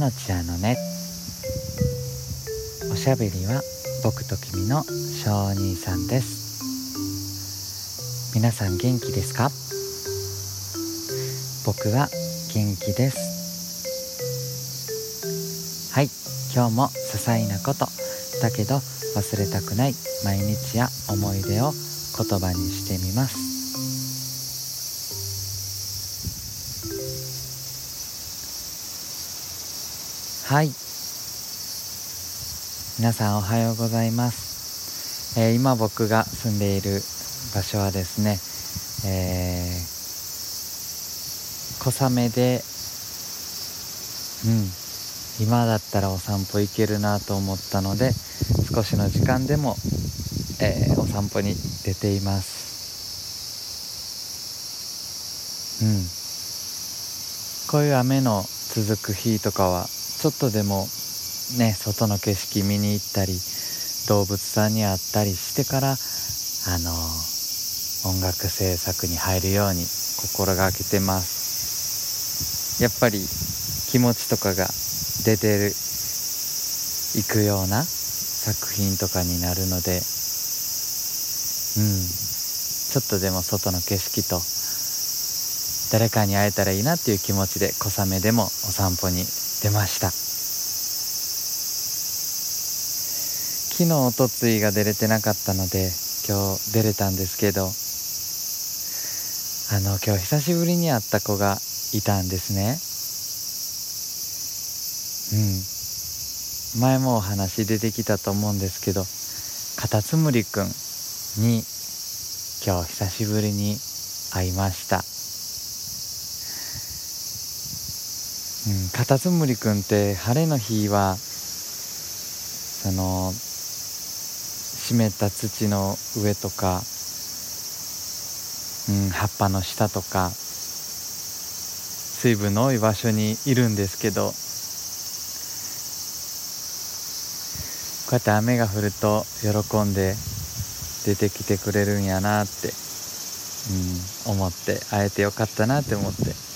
のちあのね。おしゃべりは僕と君の小兄さんです。皆さん元気ですか？僕は元気です。はい今日も些細なことだけど忘れたくない毎日や思い出を言葉にしてみます。はい。皆さんおはようございます、えー、今僕が住んでいる場所はですね、えー、小雨でうん今だったらお散歩行けるなと思ったので少しの時間でも、えー、お散歩に出ています。うん。こういう雨の続く日とかはちょっとでもね外の景色見に行ったり動物さんに会ったりしてからあの音楽制作に入るように心がけてます。やっぱり気持ちとかが出てるいくような作品とかになるのでうん。ちょっとでも外の景色と誰かに会えたらいいなっていう気持ちで小雨でもお散歩に出ました。昨日おとついが出れてなかったので今日出れたんですけどあの今日久しぶりに会った子がいたんですね。うん。前もお話出てきたと思うんですけどカタツムリくんに今日久しぶりに会いました。うん、カタツムリくんって晴れの日はその湿った土の上とか、うん、葉っぱの下とか水分の多い場所にいるんですけどこうやって雨が降ると喜んで出てきてくれるんやなって、うん、思って会えてよかったなって思って。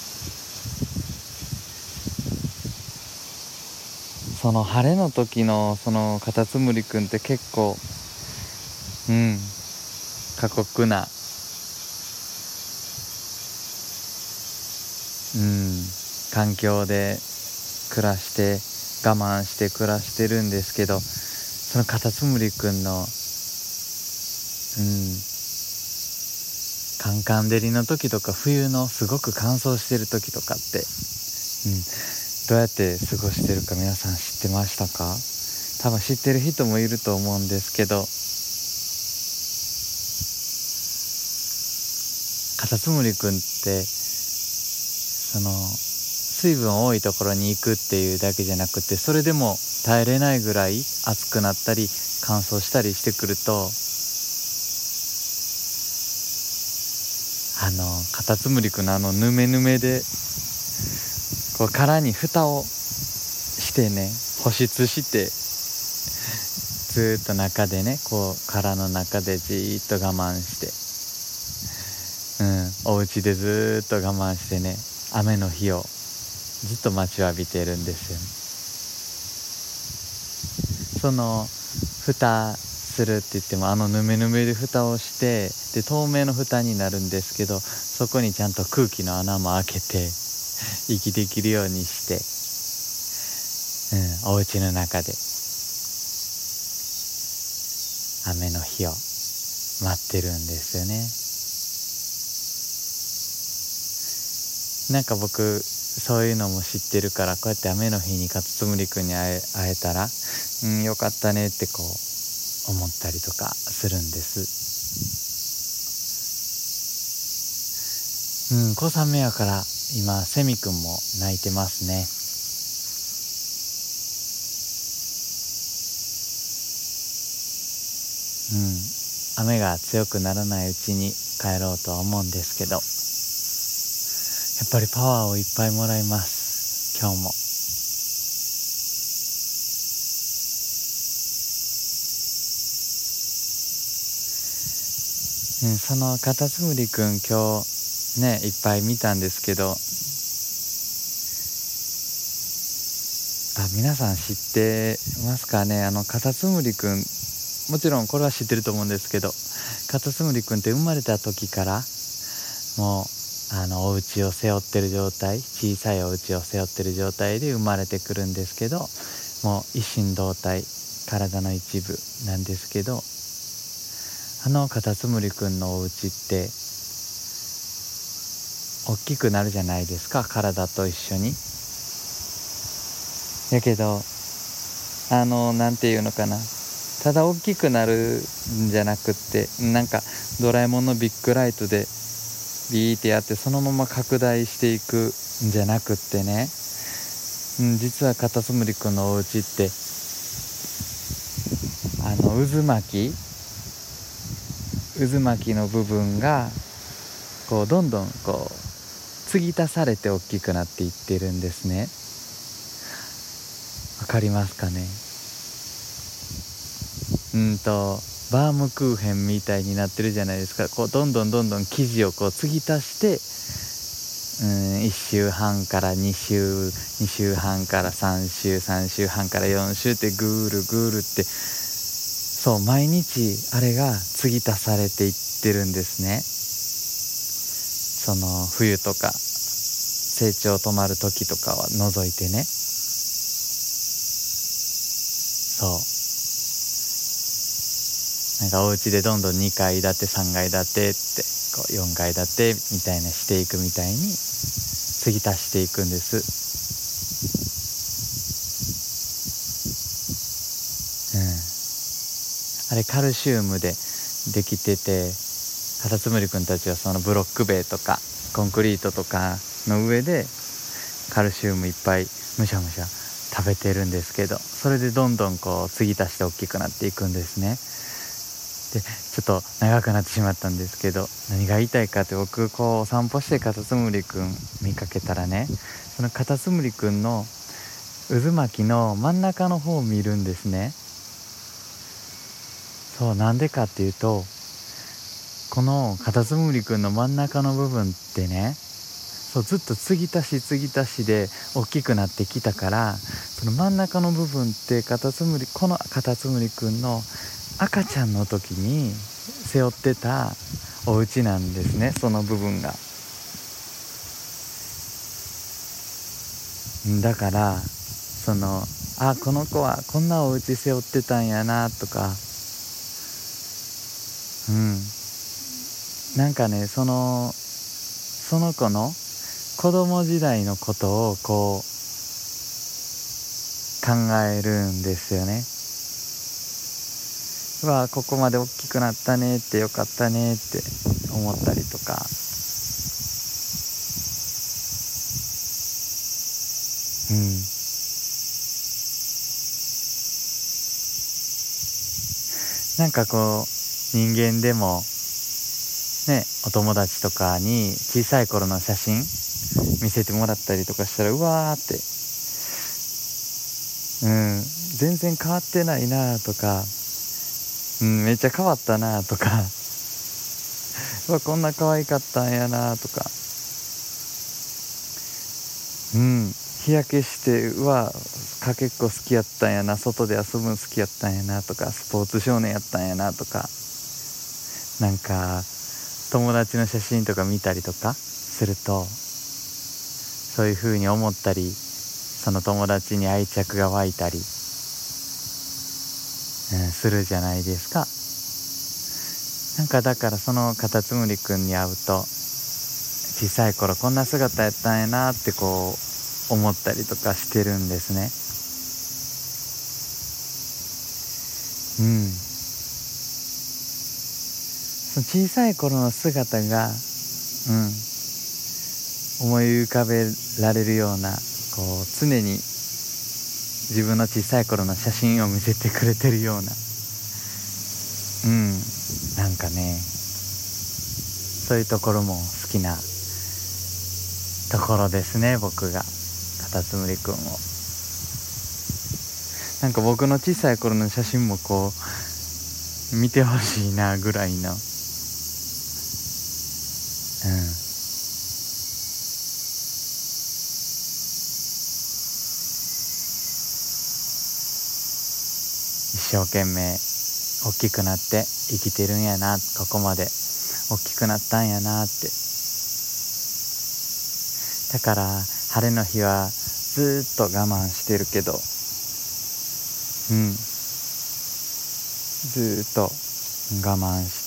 その晴れの時のそのカタツムリくんって結構うん過酷なうん環境で暮らして我慢して暮らしてるんですけどそのカタツムリくんのうんカンカン照りの時とか冬のすごく乾燥してる時とかって、うん、どうやって過ごしてるか皆さん知ってましたか？多分知ってる人もいると思うんですけど。カタツムリくんってその水分多いところに行くっていうだけじゃなくてそれでも耐えれないぐらい暑くなったり乾燥したりしてくるとあのカタツムリくんのあのヌメヌメでこう殻に蓋をしてね保湿してずっと中でねこう殻の中でじっと我慢してうんお家でずっと我慢してね雨の日をずっと待ちわびてるんですよ。その蓋するって言ってもあのぬめぬめで蓋をしてで透明の蓋になるんですけどそこにちゃんと空気の穴も開けて息できるようにして、うん、お家の中で雨の日を待ってるんですよね。なんか僕そういうのも知ってるからこうやって雨の日にカツツムリくんに会え会えたらうんよかったねってこう思ったりとかするんです。うん小雨やから今セミくんも泣いてますね。うん。雨が強くならないうちに帰ろうとは思うんですけど。やっぱりパワーをいっぱいもらいます。今日も。うん、そのカタツムリくん今日ねいっぱい見たんですけど。あ皆さん知ってますかね？あのカタツムリくんもちろんこれは知ってると思うんですけど。カタツムリくんって生まれた時からもうあのお家を背負ってる状態小さいお家を背負ってる状態で生まれてくるんですけどもう一心同体体の一部なんですけど。あのカタツムリくんのお家って大きくなるじゃないですか体と一緒に。やけどあの何て言うのかな。ただ大きくなるんじゃなくってなんかドラえもんのビッグライトでビーってやってそのまま拡大していくんじゃなくってね、うん、実はカタツムリくんのお家ってあの渦巻き渦巻きの部分がこうどんどんこう継ぎ足されて大きくなっていってるんですね。わかりますかね？うんとバームクーヘンみたいになってるじゃないですか。こうどんどんどんどん生地をこう継ぎ足してうん1週半から2週2週半から3週3週半から4週ってぐーるぐーるってそう毎日あれが継ぎ足されていってるんですね。その冬とか成長止まる時とかは除いてね。そう。なんかお家でどんどん2階建て3階建てってこう4階建てみたいなしていくみたいに継ぎ足していくんです。うん。あれカルシウムでできててカタツムリくんたちはそのブロック塀とかコンクリートとかの上でカルシウムいっぱいむしゃむしゃ食べてるんですけどそれでどんどんこう継ぎ足して大きくなっていくんですね。でちょっと長くなってしまったんですけど何が言いたいかって僕こうお散歩してカタツムリくん見かけたらねそのカタツムリくんの渦巻きの真ん中の方を見るんですね。そうなんでかっていうとこのカタツムリくんの真ん中の部分ってねそうずっと継ぎ足し継ぎ足しで大きくなってきたからその真ん中の部分ってカタツムリこのカタツムリくんの赤ちゃんの時に背負ってたお家なんですねその部分が。だからそのあこの子はこんなお家背負ってたんやなとか。うん。なんかねそのその子の子供時代のことをこう考えるんですよね。わここまで大きくなったねってよかったねって思ったりとか。うん。なんかこう人間でもねお友達とかに小さい頃の写真見せてもらったりとかしたらうわーって。うん。全然変わってないなとか。うん、めっちゃ変わったなとか。うわこんな可愛かったんやなとか。うん。日焼けしてうわかけっこ好きやったんやな。外で遊ぶの好きやったんやなとか。スポーツ少年やったんやなとか。なんか友達の写真とか見たりとかするとそういう風に思ったりその友達に愛着が湧いたりえするじゃないですか。なんかだからそのカタツムリくんに会うと小さい頃こんな姿やったんやなってこう思ったりとかしてるんですね。うん。小さい頃の姿がうん思い浮かべられるようなこう常に自分の小さい頃の写真を見せてくれてるようなうんなんかねそういうところも好きなところですね僕が。カタツムリくんを。なんか僕の小さい頃の写真もこう見てほしいなぐらいの生懸命大きくなって生きてるんやなここまで。大きくなったんやなって。だから晴れの日はずっと我慢してるけど。うん。ずっと我慢し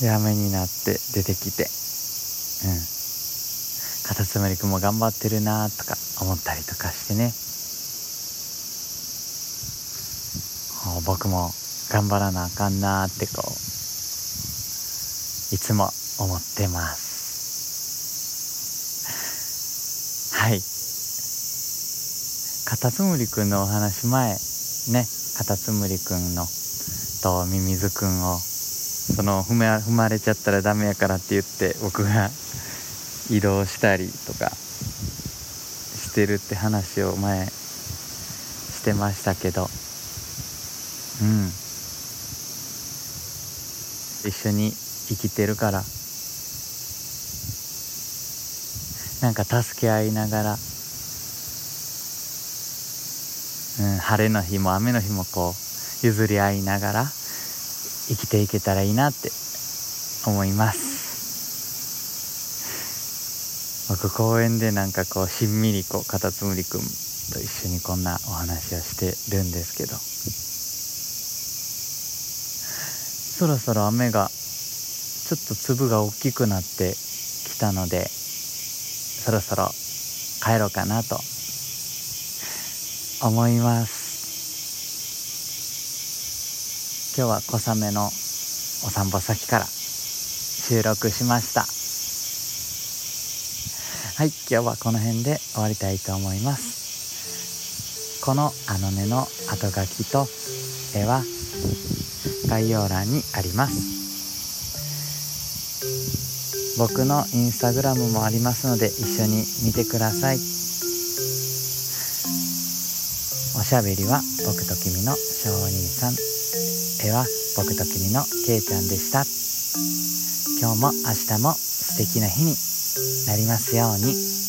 て。で雨になって出てきて。うん。カタツムリ君も頑張ってるなとか思ったりとかしてね。僕も頑張らなあかんなってこういつも思ってます。はい。カタツムリくんのお話前ねカタツムリくんのとミミズくんをその踏め踏まれちゃったらダメやからって言って僕が移動したりとかしてるって話を前してましたけど。うん。一緒に生きてるから。なんか助け合いながら、うん、晴れの日も雨の日もこう譲り合いながら生きていけたらいいなって思います。僕公園でなんかこうしんみりこうカタツムリくんと一緒にこんなお話をしてるんですけど。そろそろ雨がちょっと粒が大きくなってきたのでそろそろ帰ろうかなと思います。今日は小雨のお散歩先から収録しました。はい今日はこの辺で終わりたいと思います。このあのねの後書きと絵は概要欄にあります。僕のインスタグラムもありますので一緒に見てください。おしゃべりは僕と君の小お兄さん。絵は僕と君のけいちゃんでした。今日も明日も素敵な日になりますように。